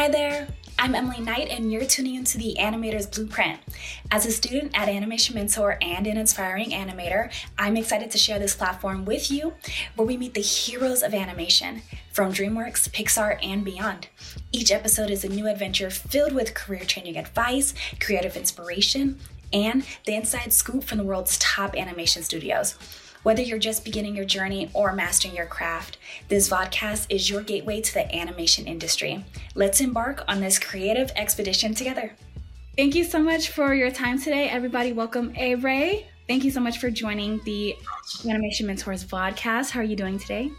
Hi there. I'm Emily Knight, and you're tuning into the Animator's Blueprint. As a student at Animation Mentor and an inspiring animator, I'm excited to share this platform with you where we meet the heroes of animation from DreamWorks, Pixar, and beyond. Each episode is a new adventure filled with career changing advice, creative inspiration, and the inside scoop from the world's top animation studios. Whether you're just beginning your journey or mastering your craft, this vodcast is your gateway to the animation industry. Let's embark on this creative expedition together. Thank you so much for your time today, everybody. Welcome, Ere. Thank you so much for joining the Animation Mentors vodcast. How are you doing today?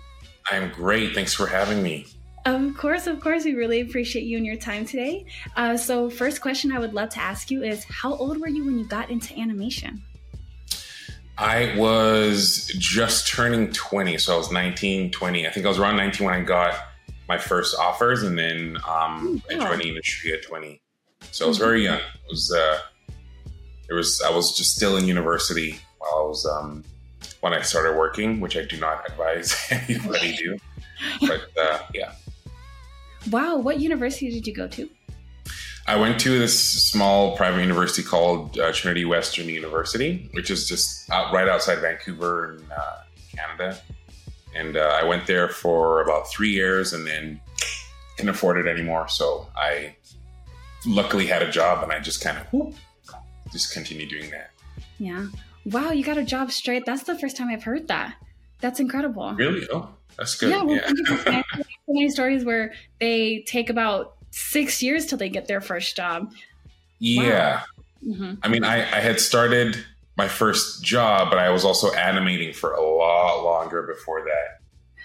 I'm great. Thanks for having me. Of course, of course. We really appreciate you and your time today. Uh, so, first question I would love to ask you is How old were you when you got into animation? I was just turning 20. So I was 19, 20. I think I was around 19 when I got my first offers. And then um, I joined the industry at 20. So I was very young. It was, uh, it was, I was just still in university while I was, um, when I started working, which I do not advise anybody do. But uh, yeah. Wow. What university did you go to? I went to this small private university called uh, Trinity Western University, which is just out, right outside Vancouver in uh, Canada. And uh, I went there for about three years and then couldn't afford it anymore. So I luckily had a job and I just kind of whoop, just continued doing that. Yeah. Wow, you got a job straight. That's the first time I've heard that. That's incredible. Really? Oh, that's good. Yeah, well, yeah. so many stories where they take about six years till they get their first job. Yeah. Wow. Mm-hmm. I mean, I, I had started my first job, but I was also animating for a lot longer before that.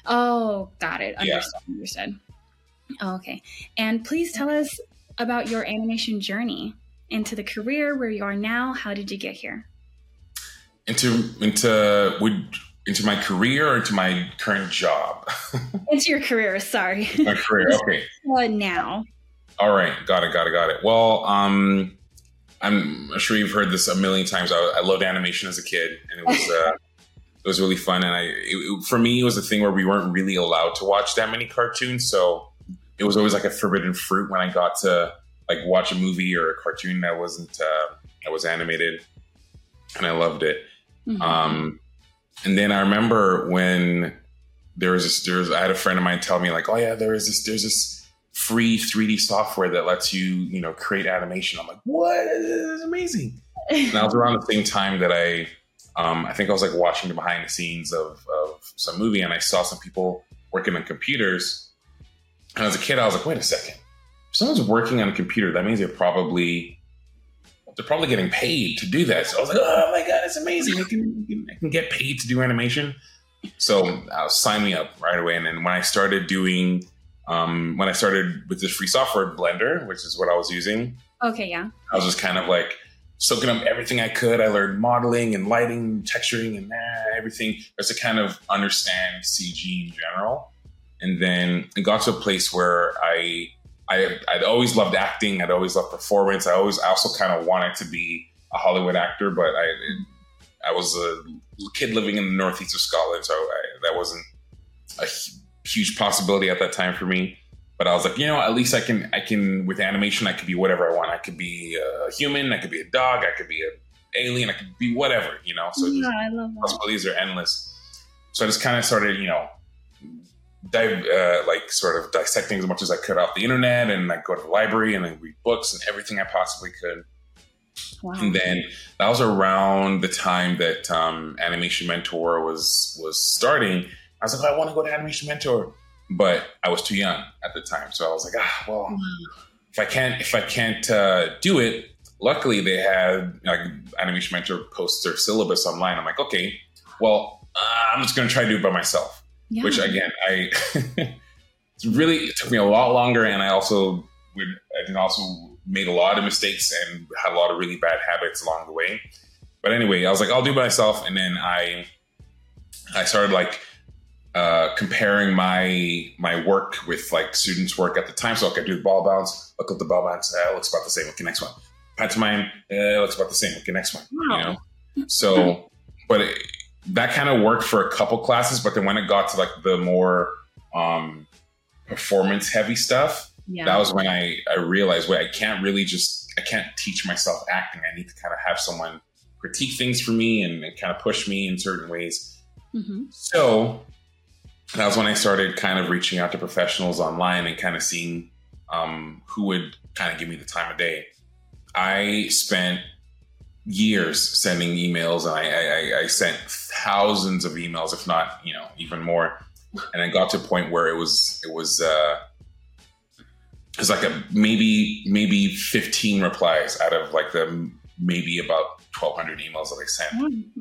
Oh, got it. Understood. Yeah. Understood. Oh, okay. And please tell us about your animation journey into the career where you are now. How did you get here? Into into would into my career or into my current job? into your career. Sorry. My career. Okay. uh, now. All right, got it, got it, got it. Well, um, I'm sure you've heard this a million times. I, I loved animation as a kid, and it was uh, it was really fun. And I, it, for me, it was a thing where we weren't really allowed to watch that many cartoons, so it was always like a forbidden fruit when I got to like watch a movie or a cartoon that wasn't uh, that was animated, and I loved it. Mm-hmm. Um, and then I remember when there was this, there was I had a friend of mine tell me like, oh yeah, there is this, there's this free 3D software that lets you, you know, create animation. I'm like, what? This is amazing. and that was around the same time that I, um, I think I was like watching the behind the scenes of, of some movie and I saw some people working on computers. And as a kid, I was like, wait a second. If someone's working on a computer, that means they're probably, they're probably getting paid to do that. So I was like, oh my God, it's amazing. I can, I can get paid to do animation. So uh, sign me up right away. And then when I started doing um, when I started with this free software Blender, which is what I was using. Okay, yeah. I was just kind of like soaking up everything I could. I learned modeling and lighting, texturing, and uh, everything just to kind of understand CG in general. And then it got to a place where I, I, I'd always loved acting. I'd always loved performance. I always, I also kind of wanted to be a Hollywood actor, but I, I was a kid living in the northeast of Scotland, so I, that wasn't a huge possibility at that time for me. But I was like, you know, at least I can, I can with animation, I could be whatever I want. I could be a human, I could be a dog, I could be an alien, I could be whatever, you know. So yeah, I love that. possibilities are endless. So I just kind of started, you know, dive, uh, like sort of dissecting as much as I could off the internet, and like go to the library and then read books and everything I possibly could. Wow. And then that was around the time that um, Animation Mentor was was starting I was like, oh, I want to go to Animation Mentor, but I was too young at the time. So I was like, ah, well, mm. if I can't, if I can't uh, do it, luckily they had like Animation Mentor posts their syllabus online. I'm like, okay, well, uh, I'm just going to try to do it by myself. Yeah. Which again, I really it took me a lot longer, and I also would I then also made a lot of mistakes and had a lot of really bad habits along the way. But anyway, I was like, I'll do it myself, and then I I started like uh, comparing my my work with like students' work at the time. So I do the ball bounce, look at the ball bounce, uh, looks about the same. Okay, next one. Pantomime, uh, it looks about the same. Okay, next one. Wow. You know, so but it, that kind of worked for a couple classes, but then when it got to like the more um, performance heavy stuff, yeah. that was when I, I realized, wait, I can't really just, I can't teach myself acting. I need to kind of have someone critique things for me and, and kind of push me in certain ways. Mm-hmm. So that was when I started kind of reaching out to professionals online and kind of seeing um, who would kind of give me the time of day. I spent years sending emails and I, I, I sent thousands of emails, if not, you know, even more. And I got to a point where it was, it was, uh, it was like a maybe, maybe 15 replies out of like the maybe about 1200 emails that I sent.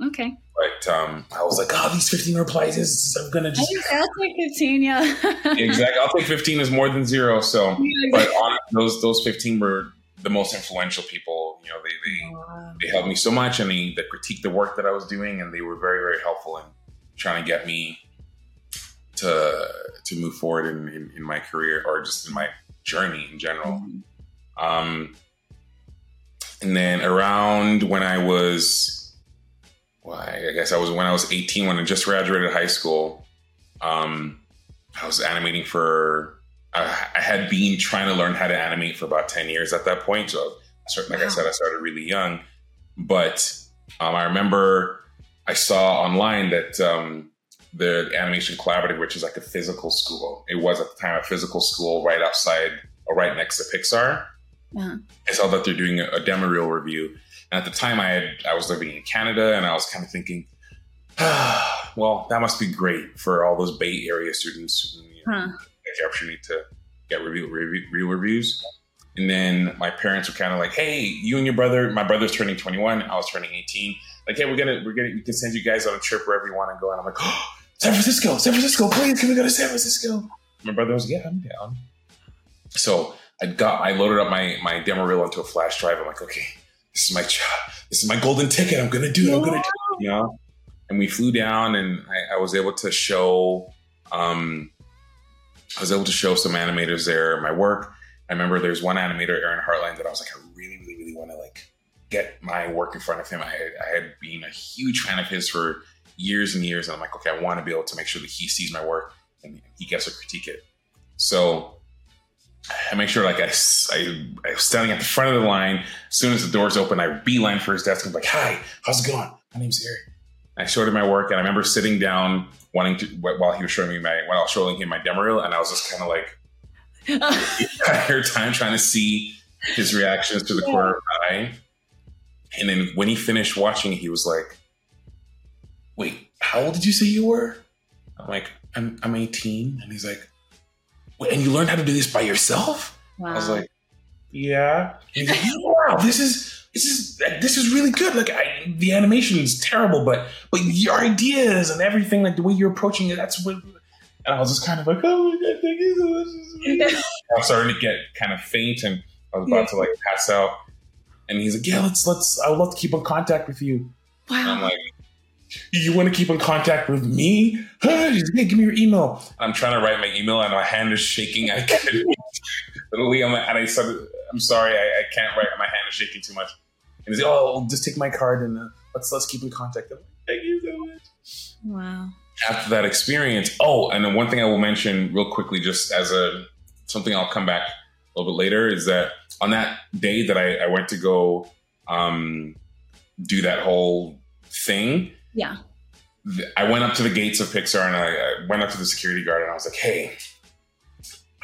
Oh, okay. But um, I was like, oh, these 15 replies is, I'm going to just. I'll take 15, yeah. exactly. I'll take 15 is more than zero. So, but on, those, those 15 were the most influential people. You know, they, they, wow. they helped me so much and they, they critiqued the work that I was doing and they were very, very helpful in trying to get me to, to move forward in, in, in my career or just in my journey in general. Mm-hmm. Um, and then around when I was, well, I guess I was when I was 18, when I just graduated high school, um, I was animating for, I, I had been trying to learn how to animate for about 10 years at that point. So, I started, like wow. I said, I started really young. But um, I remember I saw online that um, the Animation Collaborative, which is like a physical school, it was at the time a physical school right outside or right next to Pixar. Uh-huh. I saw that they're doing a, demo reel review. And at the time, I had I was living in Canada, and I was kind of thinking, ah, well, that must be great for all those Bay Area students who you know, huh. the opportunity to get review, review, real reviews. And then my parents were kind of like, "Hey, you and your brother. My brother's turning 21. I was turning 18. Like, hey, we're gonna we're gonna we can send you guys on a trip wherever you want to go." And I'm like, oh, "San Francisco, San Francisco, please, can we go to San Francisco?" My brother was, "Yeah, I'm down." So I got I loaded up my my demo reel onto a flash drive. I'm like, okay, this is my job. this is my golden ticket. I'm gonna do it. I'm gonna do it. You know. And we flew down, and I, I was able to show. Um, I was able to show some animators there my work. I remember there's one animator, Aaron Hartline, that I was like, I really, really, really want to like get my work in front of him. I had, I had been a huge fan of his for years and years, and I'm like, okay, I want to be able to make sure that he sees my work and he gets to critique it. So I make sure like I, I, I was standing at the front of the line. As soon as the doors open, I beeline for his desk. I'm like, "Hi, how's it going? My name's Eric." I showed him my work, and I remember sitting down, wanting to while he was showing me my while I was showing him my demo reel, and I was just kind of like the entire time trying to see his reactions to the yeah. corner of my eye. And then when he finished watching, he was like, "Wait, how old did you say you were?" I'm like, "I'm I'm 18," and he's like and you learned how to do this by yourself? Wow. I was like, yeah. He's like, wow, this is this is this is really good. Like I, the animation is terrible, but but your ideas and everything, like the way you're approaching it, that's what. And I was just kind of like, oh my god, thank you so much. I was starting to get kind of faint, and I was about yeah. to like pass out. And he's like, yeah, let's let's. I would love to keep in contact with you. Wow. And I'm like, you want to keep in contact with me? Hey, give me your email. I'm trying to write my email and my hand is shaking. I can't. Literally, I'm and I said, I'm sorry, I, I, can't write. My hand is shaking too much. And he's like, oh, just take my card and uh, let's let's keep in contact. Like, Thank you so much. Wow. After that experience, oh, and then one thing I will mention real quickly, just as a something I'll come back a little bit later, is that on that day that I, I went to go um, do that whole thing, yeah. I went up to the gates of Pixar and I, went up to the security guard and I was like, hey,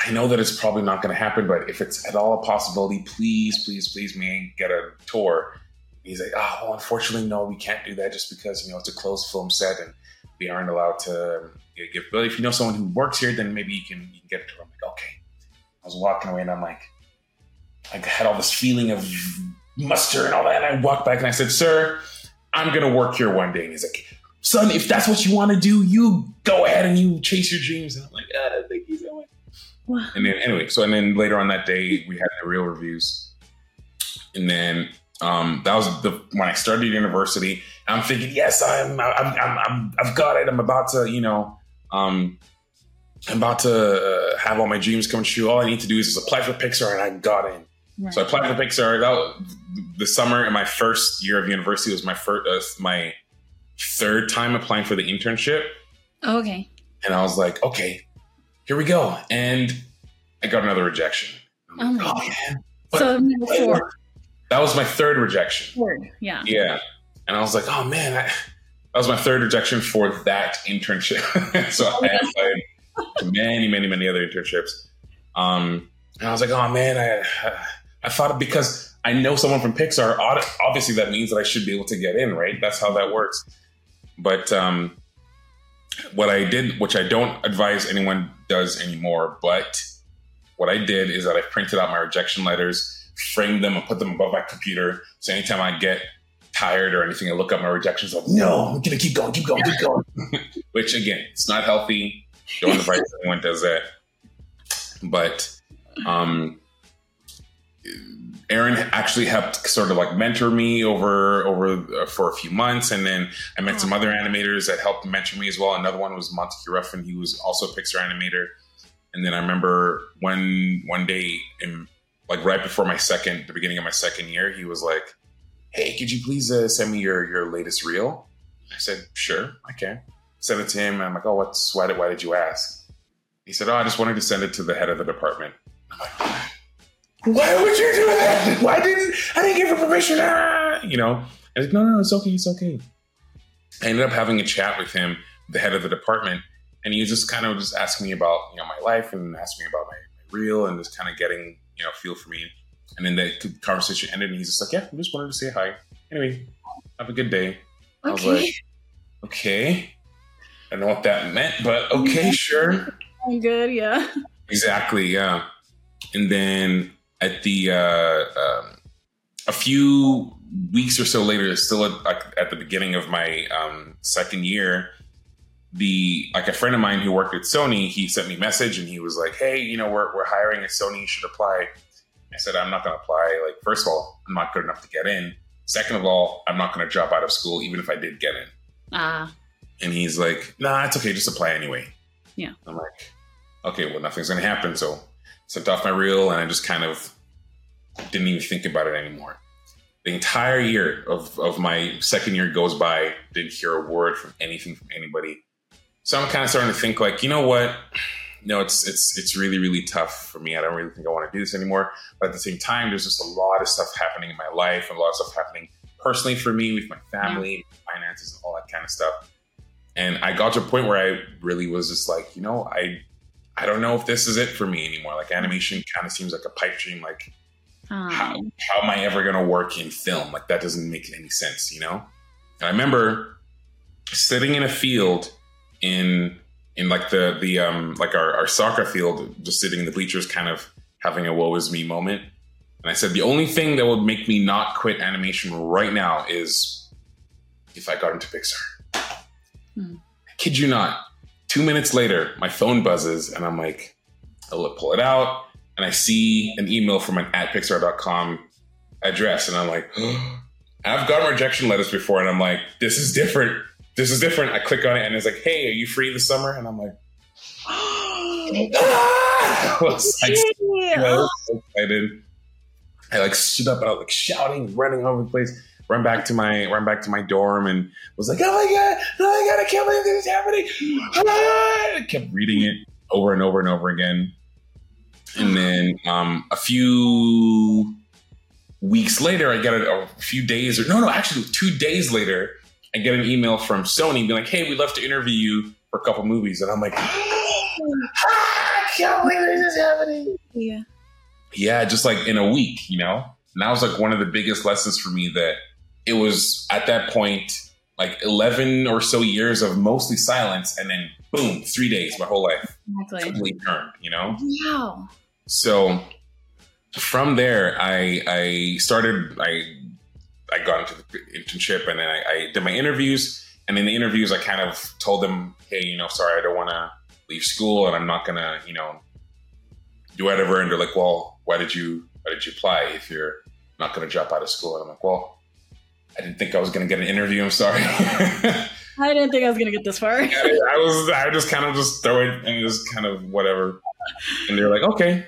I know that it's probably not going to happen, but if it's at all a possibility, please, please, please, may get a tour. he's like, oh, well, unfortunately, no, we can't do that just because, you know, it's a closed film set and we aren't allowed to give. But if you know someone who works here, then maybe you can, you can get a tour. I'm like, okay. I was walking away and I'm like, I had all this feeling of muster and all that. And I walked back and I said, sir, I'm gonna work here one day. And he's like, son, if that's what you want to do, you go ahead and you chase your dreams. And I'm like, ah, thank you so much. Wow. And then anyway, so and then later on that day we had the real reviews. And then um, that was the when I started university. I'm thinking, yes, I'm, I'm, I'm, I'm, I've got it. I'm about to, you know, um, I'm about to uh, have all my dreams come true. All I need to do is just apply for Pixar, and I got in. Right. So I applied for Pixar. That the summer in my first year of university was my first, uh, my third time applying for the internship. Oh, okay. And I was like, okay, here we go. And I got another rejection. Oh, like, oh man. So four. That was my third rejection. Third, yeah. Yeah. And I was like, oh man, I, that was my third rejection for that internship. so I applied to many, many, many other internships. Um, and I was like, oh man, I, I thought because I know someone from Pixar, obviously that means that I should be able to get in, right? That's how that works. But um, what I did, which I don't advise anyone does anymore, but what I did is that I printed out my rejection letters, framed them, and put them above my computer. So anytime I get tired or anything, I look up my rejections. Like, no, I'm gonna keep going, keep going, keep going. which again, it's not healthy. Don't advise anyone does that. But um, Aaron actually helped sort of like mentor me over over uh, for a few months, and then I met some other animators that helped mentor me as well. Another one was Montaque Ruffin; he was also a Pixar animator. And then I remember one one day, in like right before my second, the beginning of my second year, he was like, "Hey, could you please uh, send me your your latest reel?" I said, "Sure, I can." Send it to him, and I'm like, "Oh, what's why did why did you ask?" He said, "Oh, I just wanted to send it to the head of the department." Why would you do that? Why didn't I didn't give her permission? Ah! You know, and like, no, no, no, it's okay, it's okay. I ended up having a chat with him, the head of the department, and he was just kind of just asking me about you know my life and asking me about my, my reel and just kind of getting you know feel for me. And then the conversation ended, and he's just like, "Yeah, I just wanted to say hi. Anyway, have a good day." Okay. I was like, "Okay." I don't know what that meant, but okay, sure. I'm good, yeah. Exactly, yeah. And then at the uh, um, a few weeks or so later, still at, at the beginning of my um, second year, the like a friend of mine who worked at Sony, he sent me a message and he was like, "Hey, you know, we're we're hiring at Sony. You should apply." I said, "I'm not going to apply. Like, first of all, I'm not good enough to get in. Second of all, I'm not going to drop out of school, even if I did get in." Ah. Uh. And he's like, "Nah, it's okay. Just apply anyway." Yeah. I'm like, "Okay, well, nothing's going to happen." So sent off my reel and I just kind of didn't even think about it anymore. The entire year of, of my second year goes by, didn't hear a word from anything from anybody. So I'm kind of starting to think like, you know what? No, it's it's it's really really tough for me. I don't really think I want to do this anymore. But at the same time, there's just a lot of stuff happening in my life, and a lot of stuff happening personally for me with my family, yeah. finances, and all that kind of stuff. And I got to a point where I really was just like, you know, I I don't know if this is it for me anymore. Like animation kind of seems like a pipe dream. Like um, how how am I ever going to work in film? Like that doesn't make any sense, you know. And I remember sitting in a field in in like the the um like our, our soccer field, just sitting in the bleachers, kind of having a woe is me moment. And I said the only thing that would make me not quit animation right now is if I got into Pixar. Hmm. kid you not. Two minutes later, my phone buzzes and I'm like, I'll pull it out and I see an email from an at pixar.com address and I'm like, oh, I've gotten rejection letters before and I'm like, this is different this is different. I click on it and it's like, hey, are you free this summer? And I'm like, ah! I was like, I was so excited. I like stood up and I was like shouting, running all over the place, run back to my run back to my dorm and was like, oh my god, oh my god, I can't believe this is happening. Ah! I kept reading it over and over and over again. And then um, a few weeks later, I get it, a few days or no, no, actually two days later, I get an email from Sony being like, "Hey, we'd love to interview you for a couple movies," and I'm like, ah, "I can't believe this is happening." Yeah, yeah, just like in a week, you know. And that was like one of the biggest lessons for me that it was at that point like 11 or so years of mostly silence and then boom three days my whole life exactly. completely turned you know wow so from there i i started i I got into the internship and then I, I, did my interviews. And in the interviews, I kind of told them, hey, you know, sorry, I don't want to leave school and I'm not going to, you know, do whatever. And they're like, well, why did you, why did you apply if you're not going to drop out of school? And I'm like, well, I didn't think I was going to get an interview. I'm sorry. I didn't think I was going to get this far. I, was, I just kind of just throw it and just kind of whatever. And they're like, okay,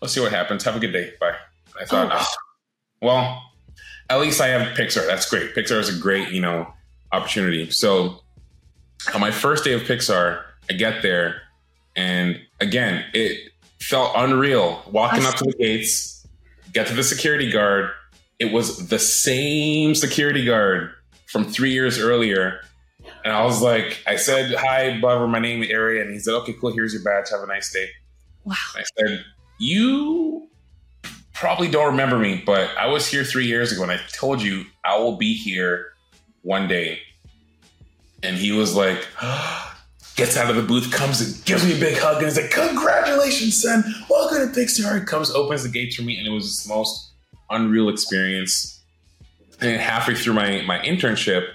let's see what happens. Have a good day. Bye. I thought, oh. Ah, well, at least I have Pixar. That's great. Pixar is a great, you know, opportunity. So on my first day of Pixar, I get there, and again, it felt unreal. Walking up to the gates, get to the security guard. It was the same security guard from three years earlier. And I was like, I said, hi, Bubba, my name is Ari. And he said, okay, cool. Here's your badge. Have a nice day. Wow. I said, you probably don't remember me, but I was here three years ago and I told you I will be here one day. And he was like, gets out of the booth, comes and gives me a big hug, and he's like, Congratulations, son. Welcome to Pixar. He comes, opens the gates for me, and it was the most unreal experience. And halfway through my, my internship,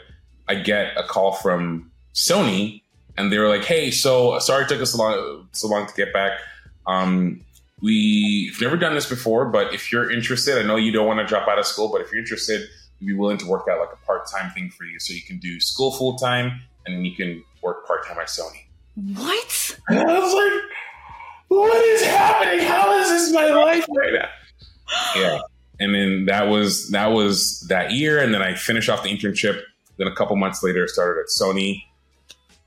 I get a call from Sony, and they were like, Hey, so sorry it took us so long, so long to get back. Um, we've never done this before, but if you're interested, I know you don't want to drop out of school, but if you're interested, we'd be willing to work out like a part time thing for you. So you can do school full time and then you can work part time at Sony. What? And I was like, what is happening? How is this my life right now? Yeah. And then that was that was that year. And then I finished off the internship. Then a couple months later, I started at Sony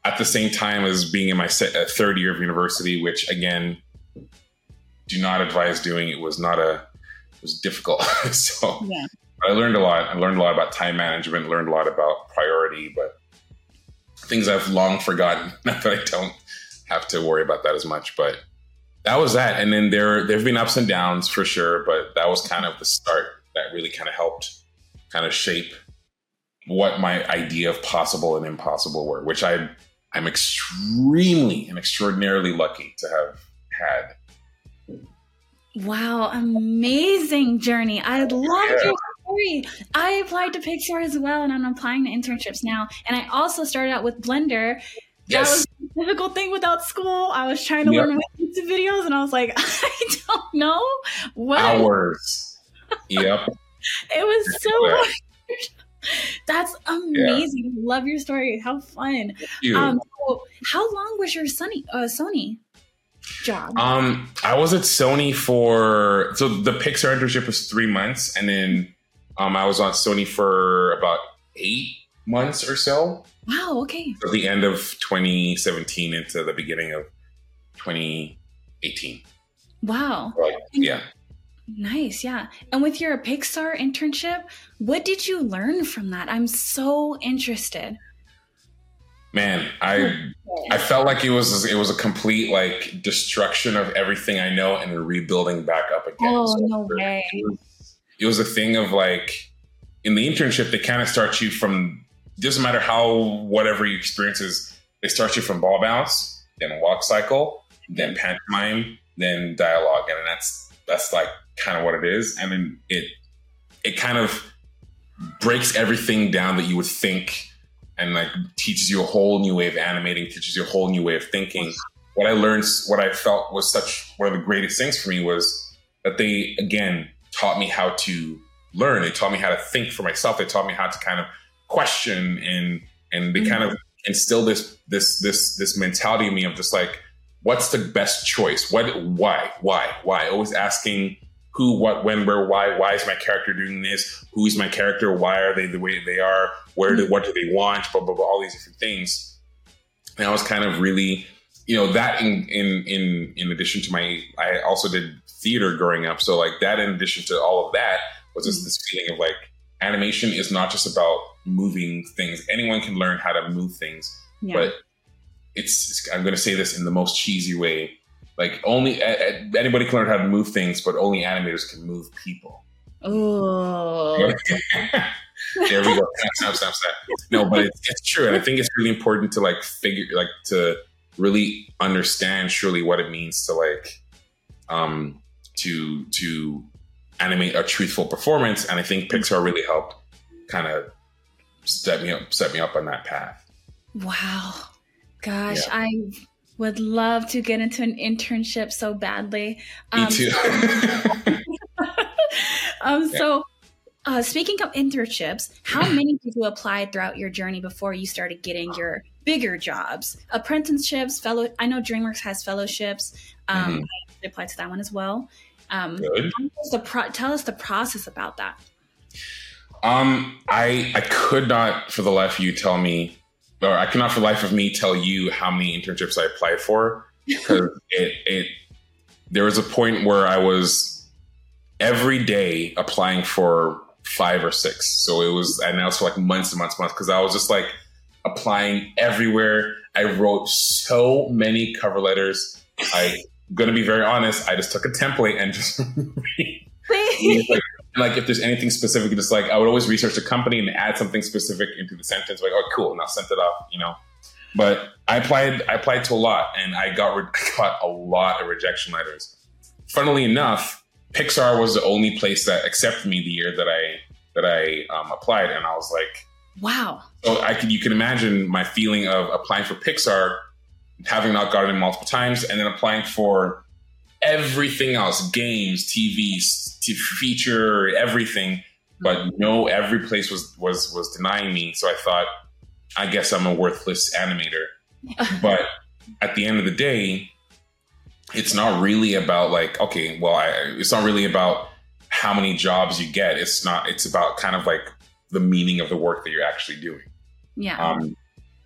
at the same time as being in my uh, third year of university, which again, do not advise doing. It was not a, it was difficult. so Yeah. I learned a lot. I learned a lot about time management, learned a lot about priority, but things I've long forgotten. Not that I don't have to worry about that as much, but that was that. And then there there've been ups and downs for sure, but that was kind of the start that really kind of helped kind of shape what my idea of possible and impossible were, which I I'm extremely and extraordinarily lucky to have had. Wow, amazing journey. I love Yeah. your story. I applied to Pixar as well, and I'm applying to internships now. And I also started out with Blender. That Yes. was a difficult thing without school. I was trying to Yep. learn YouTube videos, and I was like, I don't know what. Hours. Yep. It was so Yeah. hard. That's amazing. Love your story. How fun. Um, so how long was your Sony uh, Sony job? Um, I was at Sony for so the Pixar internship was three months, and then um, I was on Sony for about eight months or so. Wow. Okay. At the end of 2017 into the beginning of 2018. Wow. Like, yeah. Nice, yeah. And with your Pixar internship, what did you learn from that? I'm so interested. Man, I I felt like it was it was a complete like destruction of everything I know and rebuilding back up again. Oh, So no way. It was, it was a thing of like in the internship they kind of start you from doesn't matter how whatever your experience is, they start you from ball bounce, then walk cycle, then pantomime, then dialogue, and that's that's like kind of what it is, and then it it kind of breaks everything down that you would think and like teaches you a whole new way of animating, teaches you a whole new way of thinking. What I learned, what I felt was such one of the greatest things for me was that they again taught me how to learn. They taught me how to think for myself. They taught me how to kind of question and and they kind of mm-hmm. instill this this this this mentality in me of just like what's the best choice? What why why why? Always asking who, what, when, where, why. Why is my character doing this? Who is my character? Why are they the way they are? Where do mm-hmm. what do they want? Blah blah blah. All these different things. And I was kind of really, you know, that in in in in addition to my, I also did theater growing up. So like that, in addition to all of that, was just mm-hmm. this feeling of like animation is not just about moving things. Anyone can learn how to move things, Yeah. but it's, I'm going to say this in the most cheesy way. Like only anybody can learn how to move things, but only animators can move people. oh. there we go. Snap, snap, snap. No, but it's, it's true, and I think it's really important to like figure, like to really understand surely what it means to like, um, to to animate a truthful performance. And I think Pixar really helped kind of set me up, set me up on that path. Wow. Gosh, Yeah. I would love to get into an internship so badly. Me too. um, Yeah. So, uh, speaking of internships, how many did you apply throughout your journey before you started getting your bigger jobs? Apprenticeships, fellow. I know DreamWorks has fellowships. Um, Mhm. I applied to that one as well. Um, Good. tell us the pro- tell us the process about that. Um, I I could not for the life of you tell me, or I cannot for the life of me tell you how many internships I applied for because it it there was a point where I was every day applying for five or six. So it was, and that was for like months and months and months because I was just like applying everywhere. I wrote so many cover letters. I gonna be very honest. I just took a template and just like, like, if there's anything specific, just like I would always research the company and add something specific into the sentence. Like, oh, cool, and I'll send it off. You know. But I applied. I applied to a lot, and I got re- got a lot of rejection letters. Funnily enough, Pixar was the only place that accepted me the year that I that I um, applied, and I was like, "Wow!" So I can you can imagine my feeling of applying for Pixar, having not gotten it multiple times, and then applying for everything else, games, TV, feature, everything, but no, every place was was was denying me. So I thought, I guess I'm a worthless animator. but at the end of the day, it's not really about like okay well I, it's not really about how many jobs you get it's not it's about kind of like the meaning of the work that you're actually doing yeah um,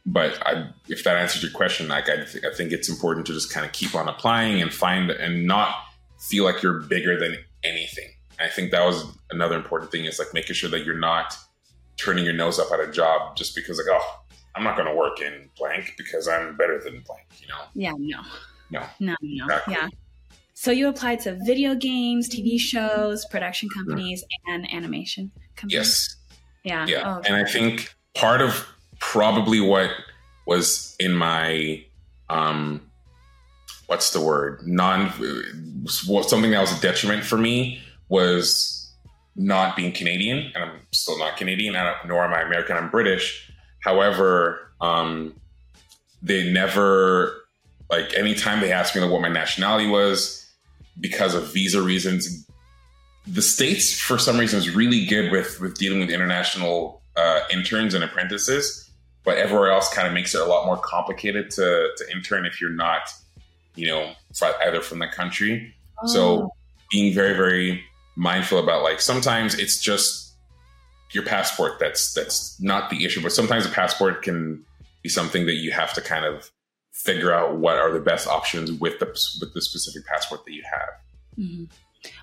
but I, if that answers your question like I, th- I think it's important to just kind of keep on applying and find and not feel like you're bigger than anything and i think that was another important thing is like making sure that you're not turning your nose up at a job just because like oh i'm not going to work in blank because i'm better than blank you know yeah no no. No, no. Exactly. Yeah. So you applied to video games, TV shows, production mm-hmm. companies, and animation companies. Yes. Yeah. Yeah. Oh, and I think part of probably what was in my um what's the word? Non something that was a detriment for me was not being Canadian, and I'm still not Canadian, nor am I American. I'm British. However, um, they never like anytime they asked me like what my nationality was because of visa reasons the states for some reason is really good with with dealing with international uh, interns and apprentices but everywhere else kind of makes it a lot more complicated to to intern if you're not you know either from the country oh. so being very very mindful about like sometimes it's just your passport that's that's not the issue but sometimes a passport can be something that you have to kind of figure out what are the best options with the with the specific passport that you have. Mm-hmm.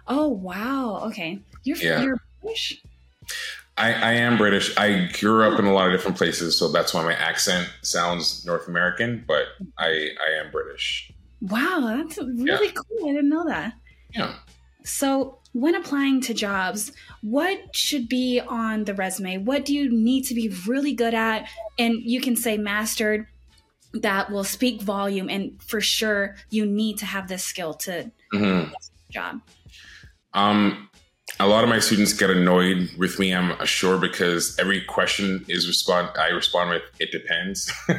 Oh wow! Okay, you're yeah. you're British. I, I am British. I grew up in a lot of different places, so that's why my accent sounds North American. But I I am British. Wow, that's really yeah. cool. I didn't know that. Yeah. So, when applying to jobs, what should be on the resume? What do you need to be really good at? And you can say mastered that will speak volume and for sure you need to have this skill to mm-hmm. job um a lot of my students get annoyed with me i'm sure because every question is respond i respond with it depends.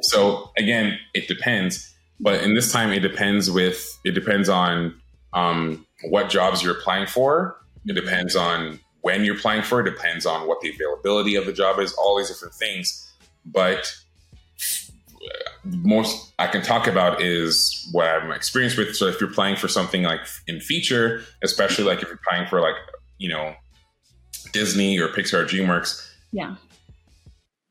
So again it depends but in this time it depends with it depends on um, what jobs you're applying for. It depends on when you're applying for it depends on what the availability of the job is all these different things but most I can talk about is what I'm experienced with. So if you're playing for something like in feature, especially like if you're playing for like, you know, Disney or Pixar or DreamWorks. Yeah.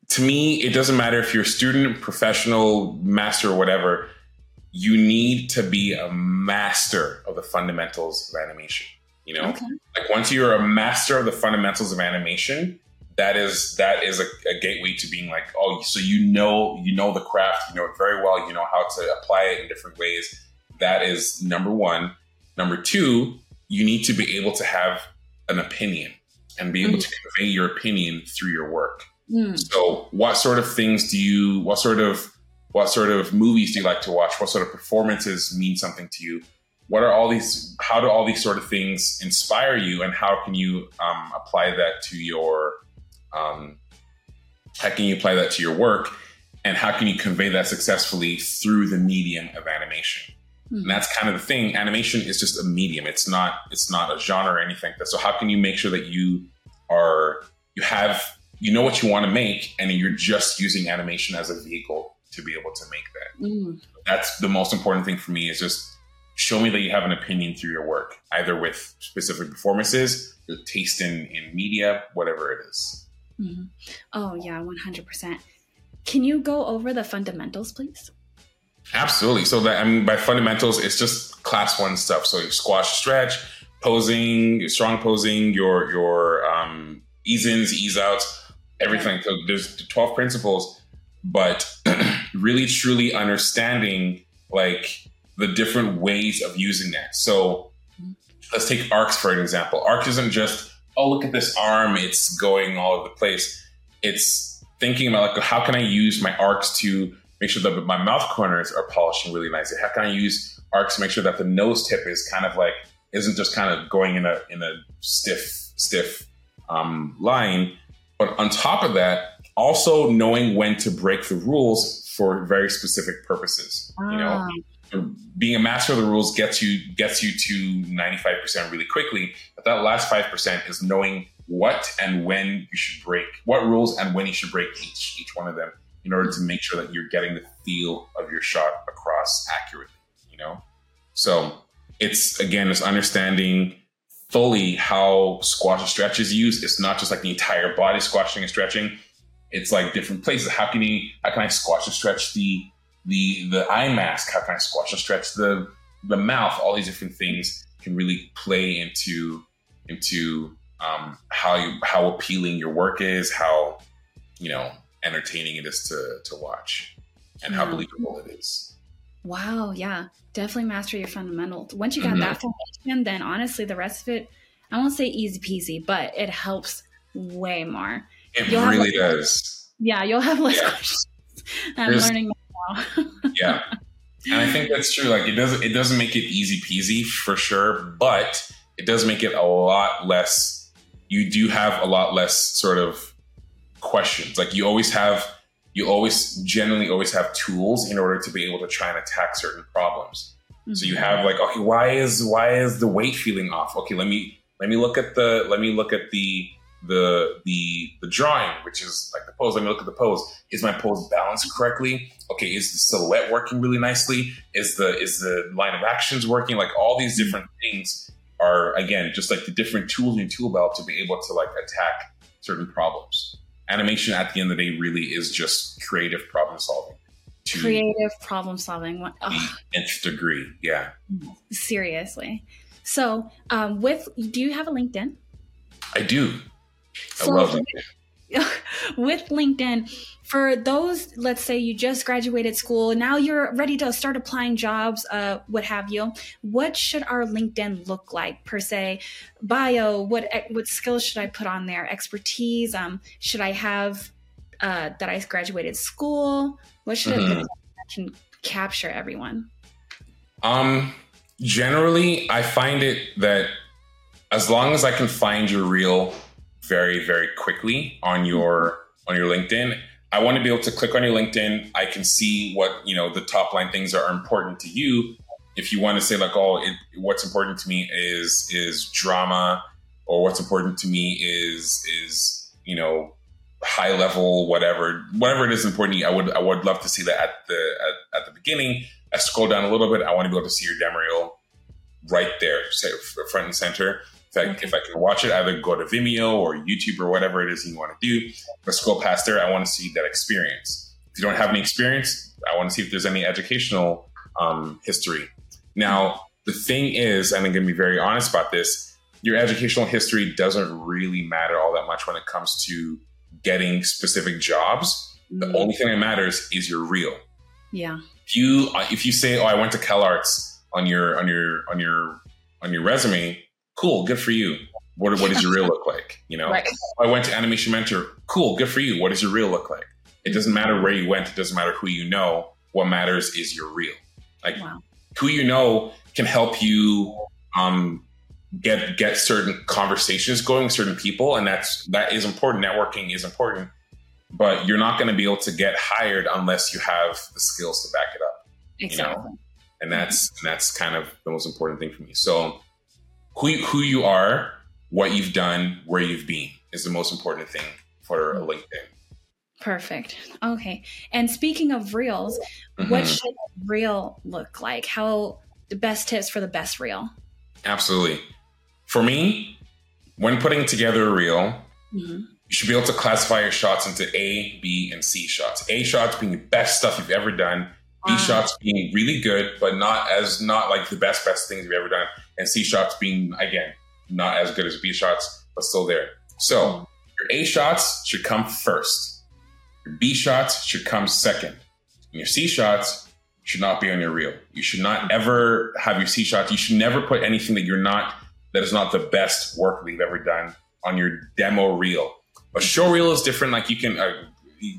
To me, it doesn't matter if you're a student, professional, master, or whatever. You need to be a master of the fundamentals of animation. You know, okay. like once you're a master of the fundamentals of animation, that is that is a, a, gateway to being like oh so you know you know the craft you know it very well you know how to apply it in different ways. That is number one. Number two you need to be able to have an opinion and be able mm. to convey your opinion through your work. Mm. so what sort of things do you what sort of what sort of movies do you like to watch? What sort of performances mean something to you? What are all these how do all these sort of things inspire you and how can you um, apply that to your um, how can you apply that to your work? And how can you convey that successfully through the medium of animation? Mm-hmm. And that's kind of the thing. Animation is just a medium. It's not, it's not a genre or anything like that. So how can you make sure that you are, you have, you know what you want to make and you're just using animation as a vehicle to be able to make that. Mm. That's the most important thing for me is just show me that you have an opinion through your work, either with specific performances, your taste in, in media, whatever it is. Mm-hmm. Oh, yeah, 100%. Can you go over the fundamentals, please? Absolutely. So that I mean, by fundamentals, it's just class one stuff. So you squash, stretch, posing, your strong posing, your your um, ease ins, ease outs, everything. So there's 12 principles, but really truly understanding like the different ways of using that. So let's take arcs for an example. Arc isn't just, oh, look at this arm, it's going all over the place. It's thinking about like how can I use my arcs to make sure that my mouth corners are polishing really nicely? How can I use arcs to make sure that the nose tip is kind of like isn't just kind of going in a in a stiff stiff um, line, but on top of that, also knowing when to break the rules for very specific purposes. You know, ah. Being a master of the rules gets you gets you to ninety five percent really quickly, but that last five percent is knowing what and when you should break, what rules and when you should break each each one of them in order to make sure that you're getting the feel of your shot across accurately. You know, so it's again, it's understanding fully how squash and stretch is used. It's not just like the entire body squashing and stretching. It's like different places. How can you how can I squash and stretch the the the eye mask? How can I squash and stretch the the mouth? All these different things can really play into into um, how you how appealing your work is, how you know entertaining it is to to watch, and how believable it is. Wow, yeah, definitely master your fundamentals. Once you got mm-hmm. that foundation, then honestly, the rest of it, I won't say easy peasy, but it helps way more. It you'll really does. Yeah, you'll have less yeah. questions. I'm There's, learning now. yeah, and I think that's true. Like it doesn't, it doesn't make it easy peasy for sure, but it does make it a lot less. You do have a lot less sort of questions. Like you always have you always generally always have tools in order to be able to try and attack certain problems. Mm-hmm. So you mm-hmm. have like, okay, why is why is the weight feeling off? Okay, let me let me look at the let me look at the the the the drawing, which is like the pose. Let me look at the pose. Is my pose balanced correctly? Okay, is the silhouette working really nicely? Is the is the line of actions working? Like all these different things are again just like the different tools in your tool belt to be able to like attack certain problems animation at the end of the day really is just creative problem solving. creative problem solving. What, nth degree, yeah. Seriously. So, um, with do you have a LinkedIn? I do. I love LinkedIn. with LinkedIn, for those, let's say you just graduated school, now you're ready to start applying jobs, uh, what have you. What should our LinkedIn look like per se? Bio, what what skills should I put on there? Expertise, um, should I have uh, that I graduated school? What should mm-hmm. I can capture everyone? Um, generally, I find it that as long as I can find your reel very very quickly on your on your LinkedIn. I want to be able to click on your LinkedIn. I can see what you know the top line things are important to you. If you want to say like, oh, it, what's important to me is is drama, or what's important to me is is you know high level whatever whatever it is important to you. I would I would love to see that at the at, at the beginning. I scroll down a little bit. I want to be able to see your demo reel right there, say front and center. If I, okay. if I can watch it, either go to Vimeo or YouTube or whatever it is you want to do. But scroll past there, I want to see that experience. If you don't have any experience, I want to see if there's any educational um, history. Now, the thing is, and I'm going to be very honest about this, your educational history doesn't really matter all that much when it comes to getting specific jobs. The mm. only thing that matters is your real. Yeah. If you if you say, "Oh, I went to CalArts" on your on your on your on your resume, Cool, good for you. What, what does your reel look like? You know, right. I went to Animation Mentor. Cool, good for you. What does your reel look like? It doesn't matter where you went. It doesn't matter who you know. What matters is your reel. Like wow. who you know can help you um, get get certain conversations going with certain people, and that's that is important. Networking is important, but you're not going to be able to get hired unless you have the skills to back it up. Exactly. You know, and that's and that's kind of the most important thing for me. So who who you are, what you've done, where you've been is the most important thing for a LinkedIn. Perfect. Okay. And speaking of reels, mm-hmm. what should a reel look like? How the best tips for the best reel? Absolutely. For me, when putting together a reel, mm-hmm. you should be able to classify your shots into A, B, and C shots. A shots being the best stuff you've ever done, B shots being really good, but not as not like the best best things you've ever done, and C shots being again not as good as B shots, but still there. So mm. your A shots should come first. Your B shots should come second. And your C shots should not be on your reel. You should not ever have your C shots. You should never put anything that you're not that is not the best work that you've ever done on your demo reel. A show reel is different. Like you can, uh,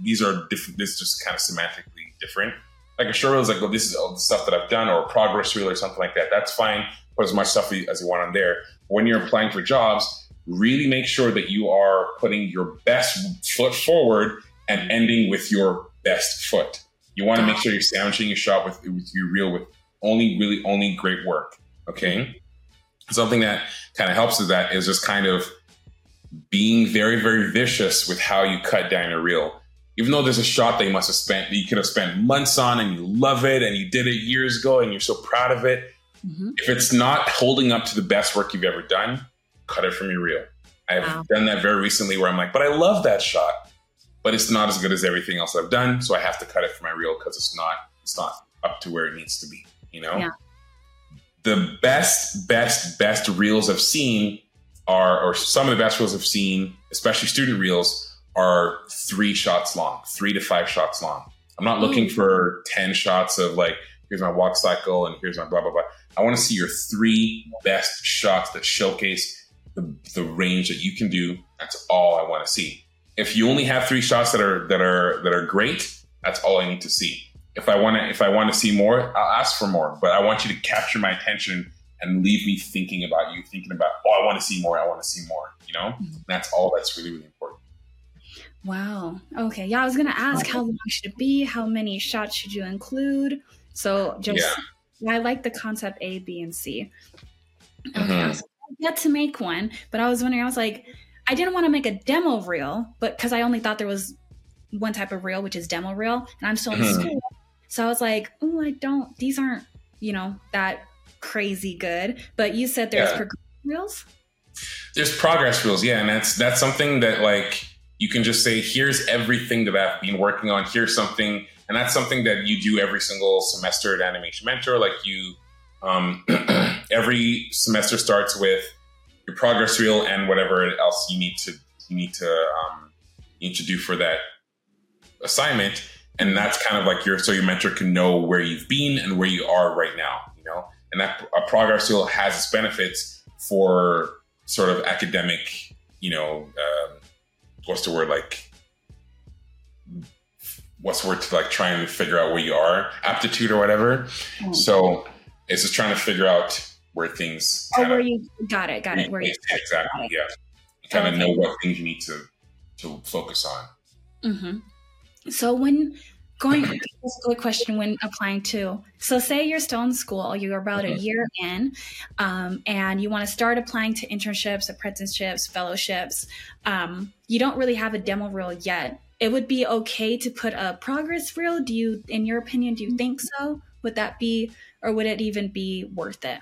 these are different. This is just kind of semantically different. Like a show reel is like, well, this is all the stuff that I've done, or a progress reel or something like that. That's fine. Put as much stuff as you want on there. When you're applying for jobs, really make sure that you are putting your best foot forward and ending with your best foot. You want to make sure you're sandwiching your shot with, with your reel with only really only great work. Okay. Something that kind of helps with that is just kind of being very, very vicious with how you cut down your reel. Even though there's a shot that you must have spent, you could have spent months on and you love it and you did it years ago and you're so proud of it. Mm-hmm. If it's not holding up to the best work you've ever done, cut it from your reel. I've wow. done that very recently where I'm like, but I love that shot, but it's not as good as everything else I've done. So I have to cut it from my reel because it's not, it's not up to where it needs to be, you know? Yeah. The best, best, best reels I've seen are, or some of the best reels I've seen, especially student reels, are three shots long, three to five shots long. I'm not looking for 10 shots of like, here's my walk cycle and here's my blah, blah, blah. I want to see your three best shots that showcase the, the range that you can do. That's all I want to see. If you only have three shots that are, that are, that are great, that's all I need to see. If I want to, if I want to see more, I'll ask for more, but I want you to capture my attention and leave me thinking about you, thinking about, oh, I want to see more. I want to see more. You know, mm-hmm. that's all that's really, really important. Wow. Okay. Yeah, I was gonna ask how long should it be? How many shots should you include? So just yeah. I like the concept A, B, and C. Okay. Mm-hmm. So yet to make one, but I was wondering, I was like, I didn't want to make a demo reel, but because I only thought there was one type of reel, which is demo reel, and I'm still in mm-hmm. school. So I was like, oh, I don't, these aren't, you know, that crazy good. But you said there's yeah. progress reels. There's progress reels, yeah, and that's that's something that like you can just say, here's everything that I've been working on. Here's something, and that's something that you do every single semester at Animation Mentor. Like you, um, every semester starts with your progress reel and whatever else you need to you need to um, you need to do for that assignment and that's kind of like your so your mentor can know where you've been and where you are right now you know and that a progress reel has its benefits for sort of academic, you know, um, what's the word like? What's the word to like try and figure out where you are, aptitude or whatever. Mm. So it's just trying to figure out where things. Oh, where you got it, got it. Where you exactly, yeah. You kind okay. of know what things you need to to focus on. Mm-hmm. So when going this is a good question when applying to so say you're still in school you're about mm-hmm. a year in um, and you want to start applying to internships apprenticeships fellowships um, you don't really have a demo reel yet it would be okay to put a progress reel do you in your opinion do you think so would that be or would it even be worth it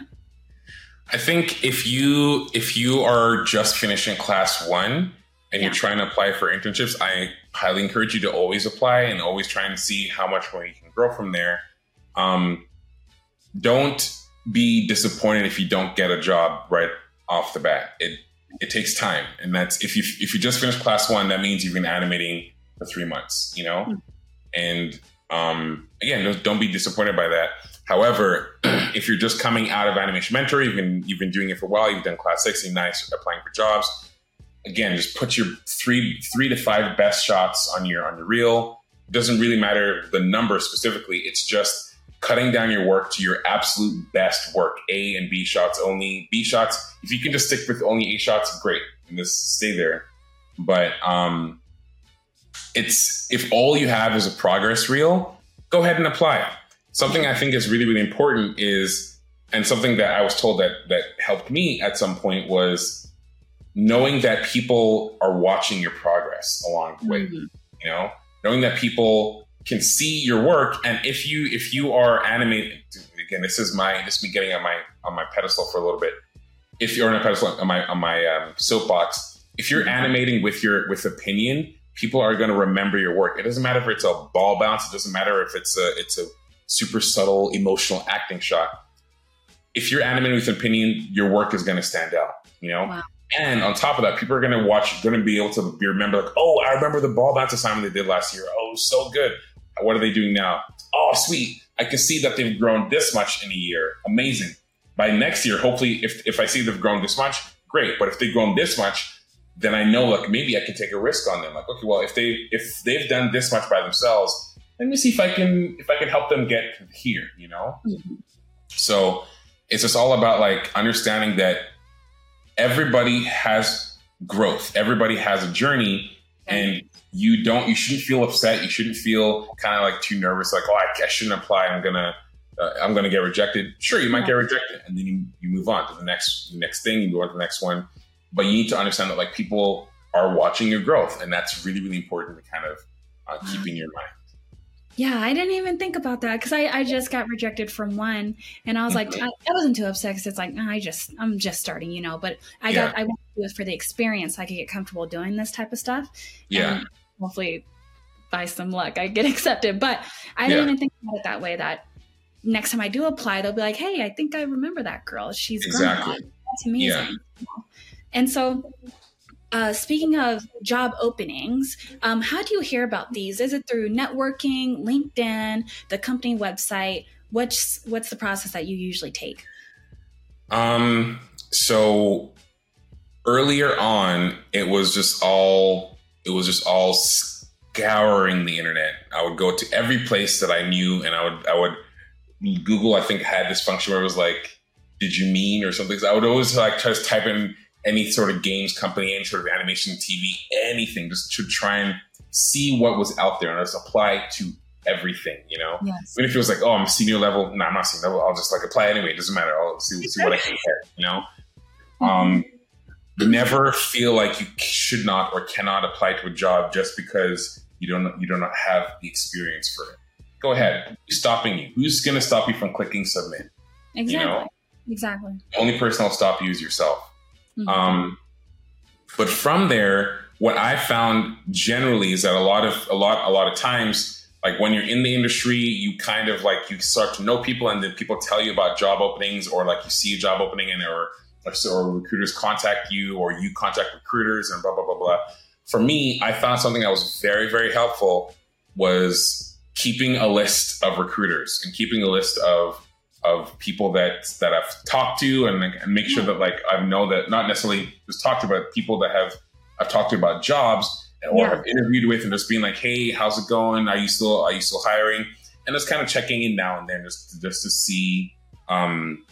i think if you if you are just finishing class one and yeah. you're trying to apply for internships, I highly encourage you to always apply and always try and see how much more you can grow from there. Um, don't be disappointed if you don't get a job right off the bat. It it takes time, and that's if you if you just finished class one, that means you've been animating for three months, you know. Mm-hmm. And um, again, don't be disappointed by that. However, if you're just coming out of Animation Mentor, you've been you've been doing it for a while, you've done class six, and now you're applying for jobs again, just put your three three to five best shots on your on your reel. It doesn't really matter the number specifically. It's just cutting down your work to your absolute best work. A and B shots only. B shots. If you can just stick with only A shots, great, and just stay there. But um, it's if all you have is a progress reel, go ahead and apply. Something I think is really really important is, and something that I was told that that helped me at some point was knowing that people are watching your progress along the way, mm-hmm. you know, knowing that people can see your work. And if you, if you are animated, again, this is my, this is me getting on my, on my pedestal for a little bit. If you're on a pedestal on my, on my um, soapbox, if you're mm-hmm. animating with your, with opinion, people are going to remember your work. It doesn't matter if it's a ball bounce. It doesn't matter if it's a, it's a super subtle emotional acting shot. If you're animated with opinion, your work is going to stand out. You know. Wow. And on top of that, people are going to watch, going to be able to be remember, like, oh, I remember the ball bounce assignment they did last year. Oh, so good. What are they doing now? Oh, sweet. I can see that they've grown this much in a year. Amazing. By next year, hopefully, if, if I see they've grown this much, great. But if they've grown this much, then I know like maybe I can take a risk on them. Like, okay, well, if they if they've done this much by themselves, let me see if I can if I can help them get here. You know. Mm-hmm. So it's just all about like understanding that everybody has growth. Everybody has a journey, and you don't. You shouldn't feel upset. You shouldn't feel kind of like too nervous. Like, oh, I, I shouldn't apply. I'm gonna. Uh, I'm going to get rejected. Sure, you might yeah. get rejected, and then you, you move on to the next the next thing. You go on to the next one, but you need to understand that like people are watching your growth, and that's really really important to kind of uh, keep in your mind. Yeah, I didn't even think about that because I, I just got rejected from one, and I was like, I, I wasn't too upset because it's like I just I'm just starting, you know. But I yeah. got I want to do it for the experience. So I could get comfortable doing this type of stuff. Yeah. Hopefully, by some luck, I get accepted. But I didn't even think about it that way. That next time I do apply, they'll be like, "Hey, I think I remember that girl. She's exactly. That's amazing." Yeah. And so uh, speaking of job openings, um, how do you hear about these? Is it through networking, LinkedIn, the company website? What's what's the process that you usually take? Um, so earlier on, it was just all it was just all scouring the internet. I would go to every place that I knew, and I would I would Google. I think had this function where it was like, "Did you mean?" or something. So I would always like just type in any sort of games company, any sort of animation, TV, anything, just to try and see what was out there and just apply to everything, you know? Yes. Even if it was like, oh, I'm senior level, no, I'm not senior level, I'll just like apply anyway. It doesn't matter. I'll see, see what I can get, you know? Mm-hmm. Um, never feel like you should not or cannot apply to a job just because you don't you do not have the experience for it. Go ahead. Who's stopping you? Who's going to stop you from clicking submit? Exactly. You know? Exactly. The only person that'll stop you is yourself. Mm-hmm. Um, but from there, what I found generally is that a lot of a lot a lot of times, like when you're in the industry, you kind of like you start to know people, and then people tell you about job openings, or like you see a job opening, and or or recruiters contact you, or you contact recruiters, and blah blah blah blah. For me, I found something that was very very helpful was keeping a list of recruiters and keeping a list of of people that that I've talked to and, and make sure that like I know that not necessarily just talked about people that have I've talked to about jobs or yeah. have interviewed with and just being like, hey, how's it going? Are you still are you still hiring? And just kind of checking in now and then just just to see um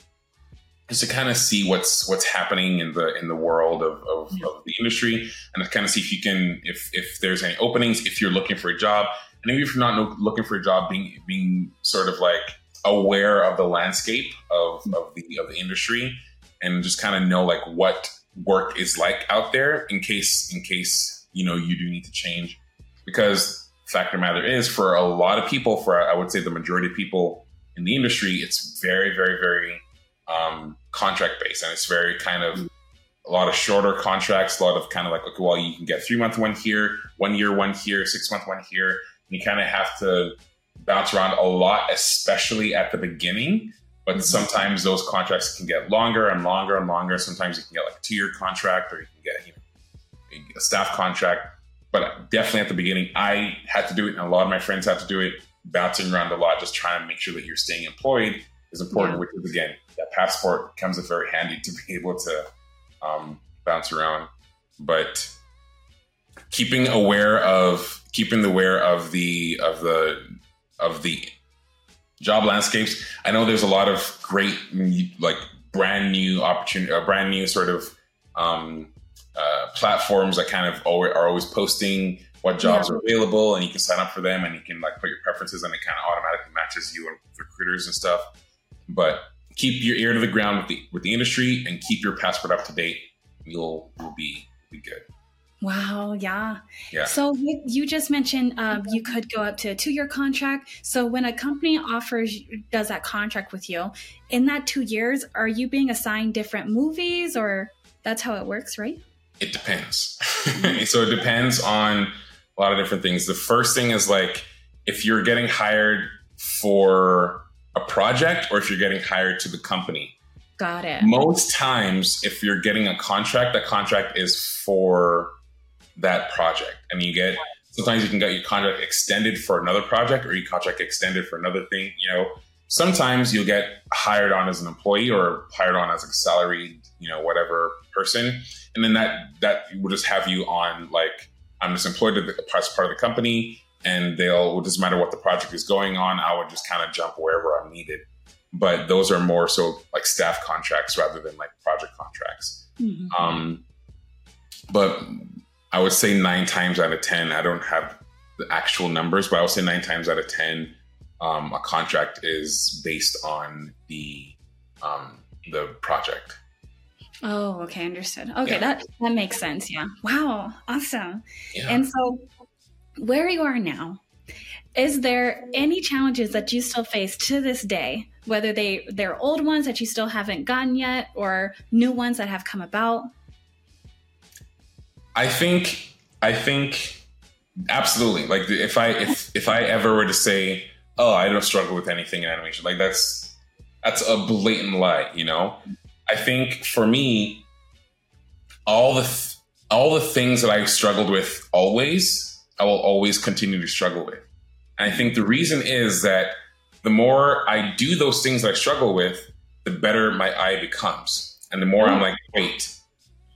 just to kind of see what's what's happening in the in the world of, of, yeah. of the industry and to kind of see if you can if if there's any openings if you're looking for a job and maybe if you're not looking for a job being being sort of like aware of the landscape of, of the of the industry and just kind of know like what work is like out there in case in case you know you do need to change. Because fact of matter is for a lot of people for i would say the majority of people in the industry it's very very very um, contract based and it's very kind of a lot of shorter contracts a lot of kind of like okay well you can get three month one here one year one here six month one here and you kind of have to bounce around a lot, especially at the beginning. But mm-hmm. sometimes those contracts can get longer and longer and longer. Sometimes you can get like a two year contract or you can get you know, a staff contract. But definitely at the beginning, I had to do it, and a lot of my friends had to do it, bouncing around a lot, just trying to make sure that you're staying employed is important, yeah. which is again, that passport comes in very handy to be able to um, bounce around. But keeping aware of keeping the aware of the of the of the job landscapes. I know there's a lot of great, like brand new opportunity, uh, brand new sort of um, uh, platforms that kind of are always posting what jobs yeah. are available, and you can sign up for them, and you can like put your preferences, and it kind of automatically matches you with recruiters and stuff. But keep your ear to the ground with the with the industry, and keep your passport up to date. You'll you'll be be good. Wow. Yeah. Yeah. So you just mentioned um, you could go up to a two-year contract. So when a company offers does that contract with you, in that two years, are you being assigned different movies, or that's how it works, right? It depends. so it depends on a lot of different things. The first thing is like if you're getting hired for a project or if you're getting hired to the company. Got it. Most times, if you're getting a contract, that contract is for that project, and you get sometimes you can get your contract extended for another project or your contract extended for another thing. You know, sometimes you'll get hired on as an employee or hired on as a salaried, you know, whatever person, and then that that will just have you on like I'm just employed as part of the company, and they'll it doesn't matter what the project is going on. I would just kind of jump wherever I'm needed but those are more so like staff contracts rather than like project contracts. Mm-hmm. Um, but I would say nine times out of 10, I don't have the actual numbers, but I would say nine times out of 10, um, a contract is based on the, um, the project. Oh, okay. Understood. Okay. Yeah. That, that makes sense. Yeah. Wow. Awesome. Yeah. And so where you are now, is there any challenges that you still face to this day whether they they're old ones that you still haven't gotten yet or new ones that have come about i think i think absolutely. Like if i if if i ever were to say oh i don't struggle with anything in animation like that's that's a blatant lie you know? I think for me all the th- all the things that i've struggled with always i will always continue to struggle with. And i think the reason is that the more I do those things that I struggle with, the better my eye becomes. And the more I'm mm. like, wait,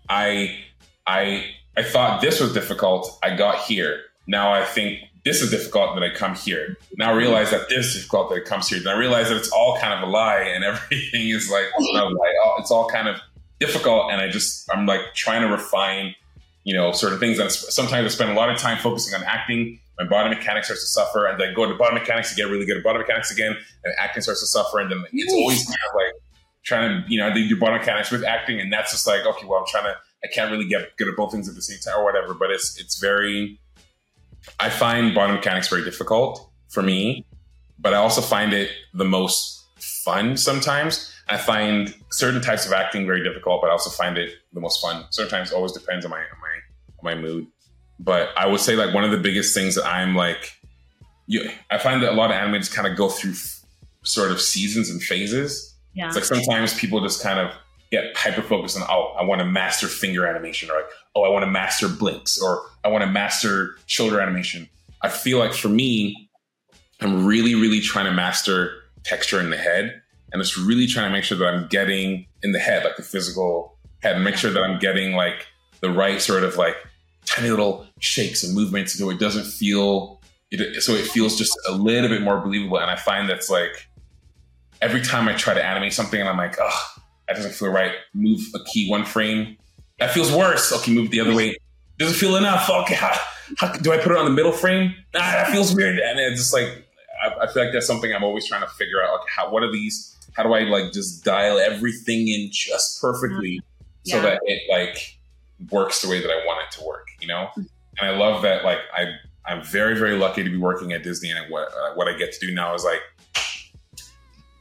I I I thought this was difficult. I got here. Now I think this is difficult that I come here. Now I realize that this is difficult that it comes here. Then I realize that it's all kind of a lie and everything is like it's all kind of difficult. And I just I'm like trying to refine, you know, certain things. And sometimes I spend a lot of time focusing on acting my body mechanics starts to suffer, and then go to body mechanics to get really good at body mechanics again, and acting starts to suffer, and then it's always kind of like trying to, you know, they do body mechanics with acting, and that's just like, okay, well, I'm trying to, I can't really get good at both things at the same time or whatever, but it's it's very, I find body mechanics very difficult for me, but I also find it the most fun sometimes. I find certain types of acting very difficult, but I also find it the most fun. Sometimes always depends on my on my on my mood. But I would say like one of the biggest things that I'm like, you, I find that a lot of animators kind of go through f- sort of seasons and phases. Yeah. It's like sometimes people just kind of get hyper focused on, oh, I want to master finger animation, or like, oh, I want to master blinks, or I want to master shoulder animation. I feel like for me, I'm really, really trying to master texture in the head. And it's really trying to make sure that I'm getting in the head, like the physical head, and make sure that I'm getting like the right sort of like tiny little shakes and movements so it doesn't feel it, so it feels just a little bit more believable and i find that's like every time i try to animate something and i'm like oh that doesn't feel right. Move a key one frame. That feels worse. Okay move the other way. Doesn't feel enough? Okay how, how, do i put it on the middle frame? Nah that feels weird. And it's just like I, I feel like that's something i'm always trying to figure out. Like how what are these how do i like just dial everything in just perfectly yeah. so that it like works the way that I want it to work, you know? And I love that, like, I, I'm very, very lucky to be working at Disney. And what, uh, what I get to do now is like,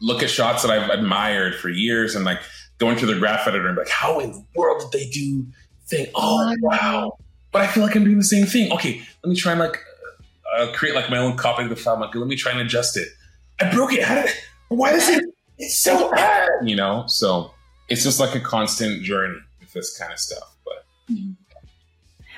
look at shots that I've admired for years and like going to the graph editor and be like, how in the world did they do thing? Oh, wow. But I feel like I'm doing the same thing. Okay, let me try and like uh, create like my own copy of the file. Like, let me try and adjust it. I broke it. How did? Why is it? It's so bad. You know, so it's just like a constant journey with this kind of stuff. But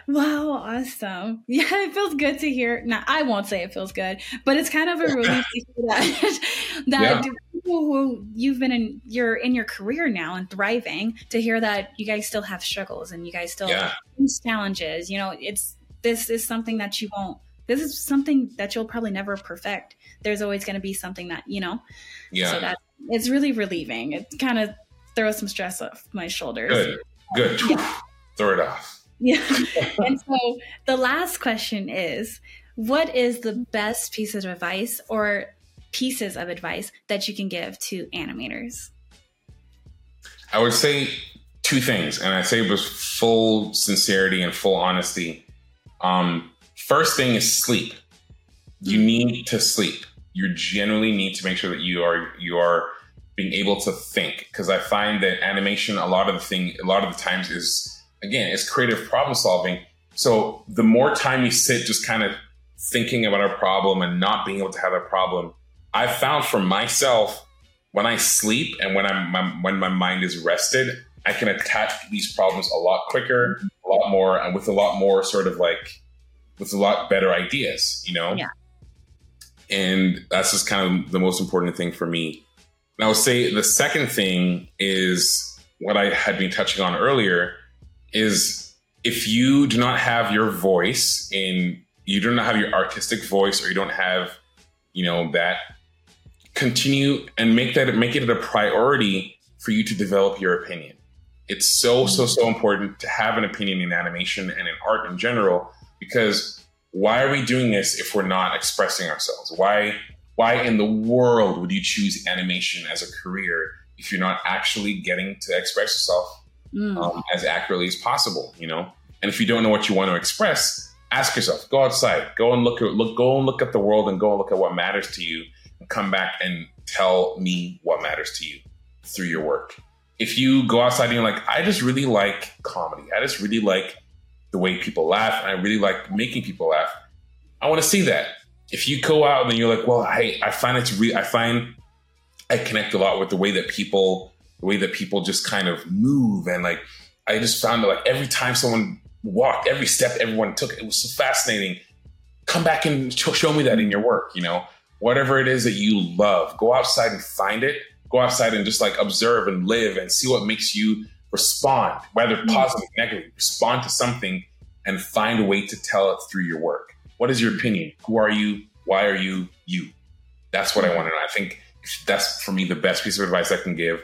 wow, awesome. Yeah, it feels good to hear. Now, I won't say it feels good, but it's kind of a relief to hear that, that yeah. People who you've been in, you're in your career now and thriving to hear that you guys still have struggles and you guys still yeah. have challenges. You know, it's, this is something that you won't, this is something that you'll probably never perfect. There's always going to be something that, you know, yeah. So that it's really relieving. It kind of throws some stress off my shoulders. Good. Good. Yeah. Throw it off. Yeah. and so the last question is what is the best piece of advice or pieces of advice that you can give to animators? I would say two things, and I say with full sincerity and full honesty. Um, first thing is sleep. You mm-hmm. need to sleep. You generally need to make sure that you are you are being able to think because I find that animation a lot of the thing a lot of the times is again, it's creative problem solving. So the more time you sit just kind of thinking about a problem and not being able to have a problem, I found for myself when I sleep and when I'm my, when my mind is rested, I can attack these problems a lot quicker, a lot more, and with a lot more sort of like with a lot better ideas, you know? Yeah. And that's just kind of the most important thing for me. And I would say the second thing is what I had been touching on earlier is if you do not have your voice in you do not have your artistic voice or you don't have, you know, that continue and make that make it a priority for you to develop your opinion. It's so, so, so important to have an opinion in animation and in art in general because why are we doing this if we're not expressing ourselves? Why why in the world would you choose animation as a career if you're not actually getting to express yourself mm. um, as accurately as possible? You know, and if you don't know what you want to express, ask yourself, go outside, go and look at look, go and look at the world, and go and look at what matters to you, come back and tell me what matters to you through your work. If you go outside and you're like, I just really like comedy, I just really like the way people laugh, and I really like making people laugh. I want to see that. If you go out and you're like, well, I, I find it's re- I find I connect a lot with the way that people, the way that people just kind of move, and like I just found that like every time someone walked, every step everyone took, it was so fascinating. Come back and show me that in your work. You know, whatever it is that you love, go outside and find it. Go outside and just like observe and live and see what makes you respond, whether mm. positive, negative, respond to something and find a way to tell it through your work. What is your opinion? Who are you? Why are you you? That's what I want to know. I think that's for me the best piece of advice I can give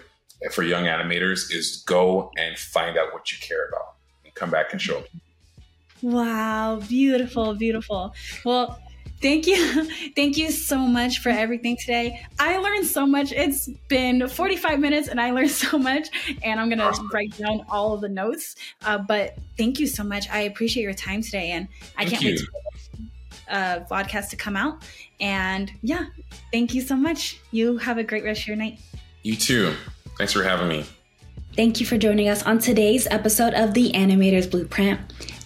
for young animators is go and find out what you care about and come back and show me. Wow, beautiful, beautiful. Well, Thank you. Thank you so much for everything today. I learned so much. It's been 45 minutes and I learned so much. And I'm going to awesome. write down all of the notes. Uh, but thank you so much. I appreciate your time today. And I thank can't you. wait for uh, podcast to come out. And yeah, thank you so much. You have a great rest of your night. You too. Thanks for having me. Thank you for joining us on today's episode of The Animator's Blueprint.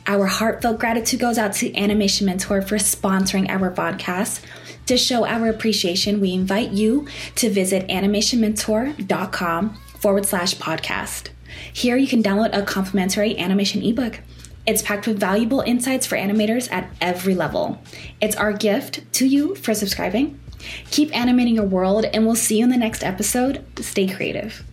Our heartfelt gratitude goes out to Animation Mentor for sponsoring our podcast. To show our appreciation, we invite you to visit animationmentor.com forward slash podcast. Here you can download a complimentary animation ebook. It's packed with valuable insights for animators at every level. It's our gift to you for subscribing. Keep animating your world, and we'll see you in the next episode. Stay creative.